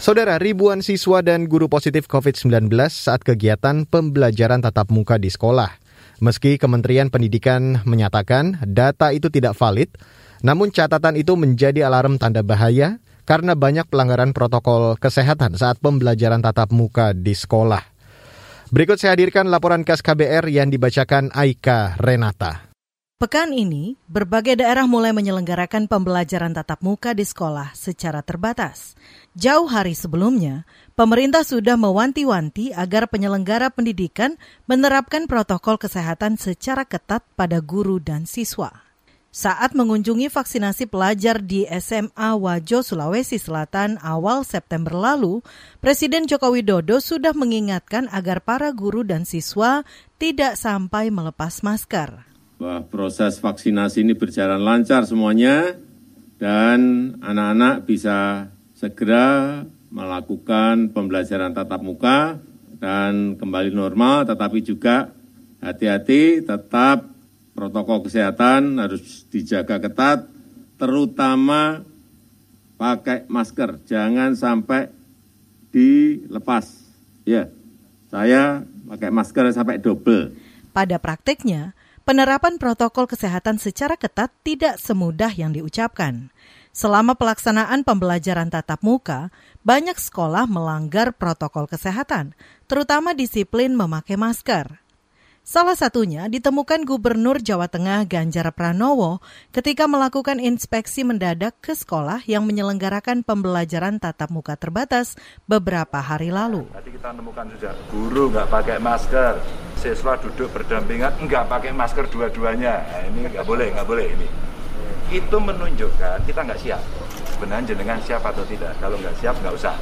Saudara, ribuan siswa dan guru positif COVID-19 saat kegiatan pembelajaran tatap muka di sekolah. Meski Kementerian Pendidikan menyatakan data itu tidak valid, namun catatan itu menjadi alarm tanda bahaya karena banyak pelanggaran protokol kesehatan saat pembelajaran tatap muka di sekolah. Berikut saya hadirkan laporan khas KBR yang dibacakan Aika Renata. Pekan ini, berbagai daerah mulai menyelenggarakan pembelajaran tatap muka di sekolah secara terbatas. Jauh hari sebelumnya, pemerintah sudah mewanti-wanti agar penyelenggara pendidikan menerapkan protokol kesehatan secara ketat pada guru dan siswa. Saat mengunjungi vaksinasi pelajar di SMA Wajo, Sulawesi Selatan awal September lalu, Presiden Joko Widodo sudah mengingatkan agar para guru dan siswa tidak sampai melepas masker bahwa proses vaksinasi ini berjalan lancar semuanya dan anak-anak bisa segera melakukan pembelajaran tatap muka dan kembali normal, tetapi juga hati-hati tetap protokol kesehatan harus dijaga ketat, terutama pakai masker, jangan sampai dilepas. Ya, saya pakai masker sampai double. Pada praktiknya, penerapan protokol kesehatan secara ketat tidak semudah yang diucapkan. Selama pelaksanaan pembelajaran tatap muka, banyak sekolah melanggar protokol kesehatan, terutama disiplin memakai masker. Salah satunya ditemukan Gubernur Jawa Tengah Ganjar Pranowo ketika melakukan inspeksi mendadak ke sekolah yang menyelenggarakan pembelajaran tatap muka terbatas beberapa hari lalu. Tadi kita menemukan juga guru nggak pakai masker, siswa duduk berdampingan nggak pakai masker dua-duanya. Nah, ini nggak boleh, nggak boleh ini. Itu menunjukkan kita nggak siap. Sebenarnya jenengan siap atau tidak. Kalau nggak siap nggak usah.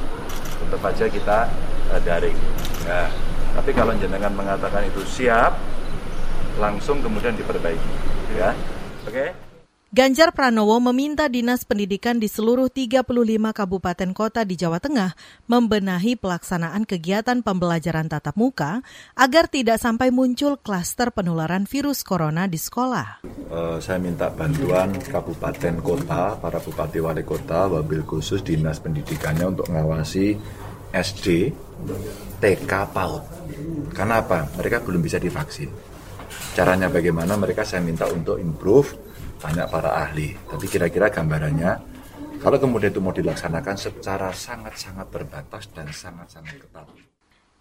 Tetap aja kita uh, daring. Nah, tapi kalau jenengan mengatakan itu siap, langsung kemudian diperbaiki, ya. Oke? Okay? Ganjar Pranowo meminta Dinas Pendidikan di seluruh 35 kabupaten kota di Jawa Tengah membenahi pelaksanaan kegiatan pembelajaran tatap muka agar tidak sampai muncul klaster penularan virus corona di sekolah. Uh, saya minta bantuan kabupaten kota, para bupati wali kota, wabil khusus Dinas Pendidikannya untuk mengawasi SD, TK, PAUD. Karena apa? Mereka belum bisa divaksin. Caranya bagaimana mereka saya minta untuk improve, banyak para ahli. Tapi kira-kira gambarannya, kalau kemudian itu mau dilaksanakan secara sangat-sangat terbatas dan sangat-sangat ketat.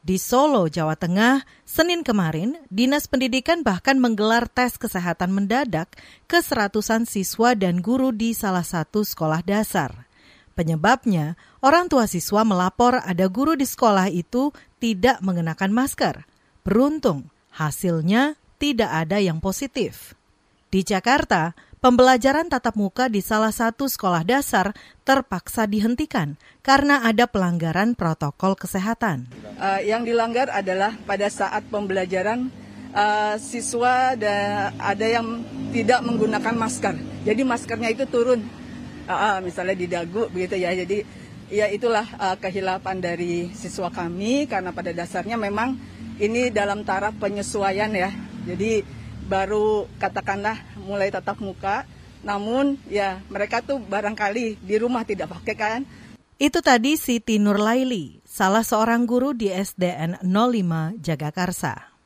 Di Solo, Jawa Tengah, Senin kemarin, Dinas Pendidikan bahkan menggelar tes kesehatan mendadak ke seratusan siswa dan guru di salah satu sekolah dasar. Penyebabnya, orang tua siswa melapor ada guru di sekolah itu tidak mengenakan masker. Beruntung, hasilnya tidak ada yang positif. Di Jakarta, pembelajaran tatap muka di salah satu sekolah dasar terpaksa dihentikan karena ada pelanggaran protokol kesehatan. Uh, yang dilanggar adalah pada saat pembelajaran uh, siswa ada, ada yang tidak menggunakan masker. Jadi maskernya itu turun, uh, misalnya di dagu begitu ya. Jadi ya itulah uh, kehilapan dari siswa kami karena pada dasarnya memang ini dalam taraf penyesuaian ya. Jadi baru katakanlah mulai tatap muka, namun ya mereka tuh barangkali di rumah tidak pakai kan. Itu tadi Siti Nurlaili, salah seorang guru di SDN 05 Jagakarsa.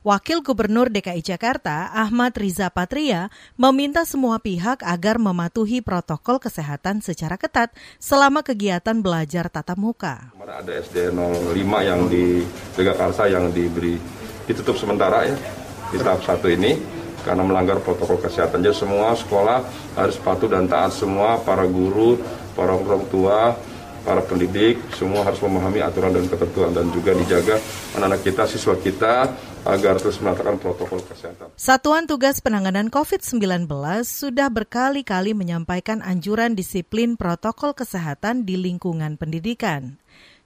Wakil Gubernur DKI Jakarta, Ahmad Riza Patria, meminta semua pihak agar mematuhi protokol kesehatan secara ketat selama kegiatan belajar tatap muka. Ada SD 05 yang di Jagakarsa yang diberi ditutup sementara ya di tahap satu ini karena melanggar protokol kesehatan. Jadi semua sekolah harus patuh dan taat semua, para guru, para orang tua, para pendidik, semua harus memahami aturan dan ketentuan dan juga dijaga anak-anak kita, siswa kita agar terus melakukan protokol kesehatan. Satuan Tugas Penanganan COVID-19 sudah berkali-kali menyampaikan anjuran disiplin protokol kesehatan di lingkungan pendidikan.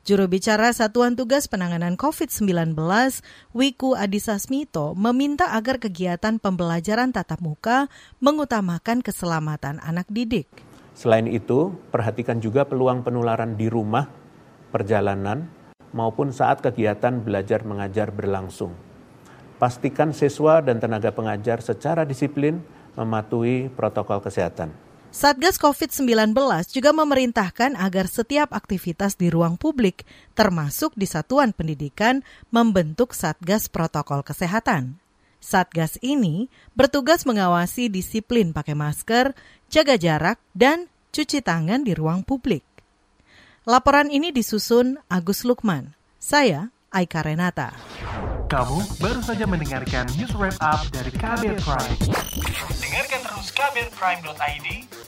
Juru bicara Satuan Tugas Penanganan COVID-19, Wiku Adhisa Smito, meminta agar kegiatan pembelajaran tatap muka mengutamakan keselamatan anak didik. Selain itu, perhatikan juga peluang penularan di rumah, perjalanan, maupun saat kegiatan belajar mengajar berlangsung. Pastikan siswa dan tenaga pengajar secara disiplin mematuhi protokol kesehatan. Satgas COVID-19 juga memerintahkan agar setiap aktivitas di ruang publik, termasuk di satuan pendidikan, membentuk Satgas Protokol Kesehatan. Satgas ini bertugas mengawasi disiplin pakai masker, jaga jarak, dan cuci tangan di ruang publik. Laporan ini disusun Agus Lukman. Saya Aika Renata. Kamu baru saja mendengarkan news wrap up dari Kabel Prime. Dengarkan terus kbrprime.id,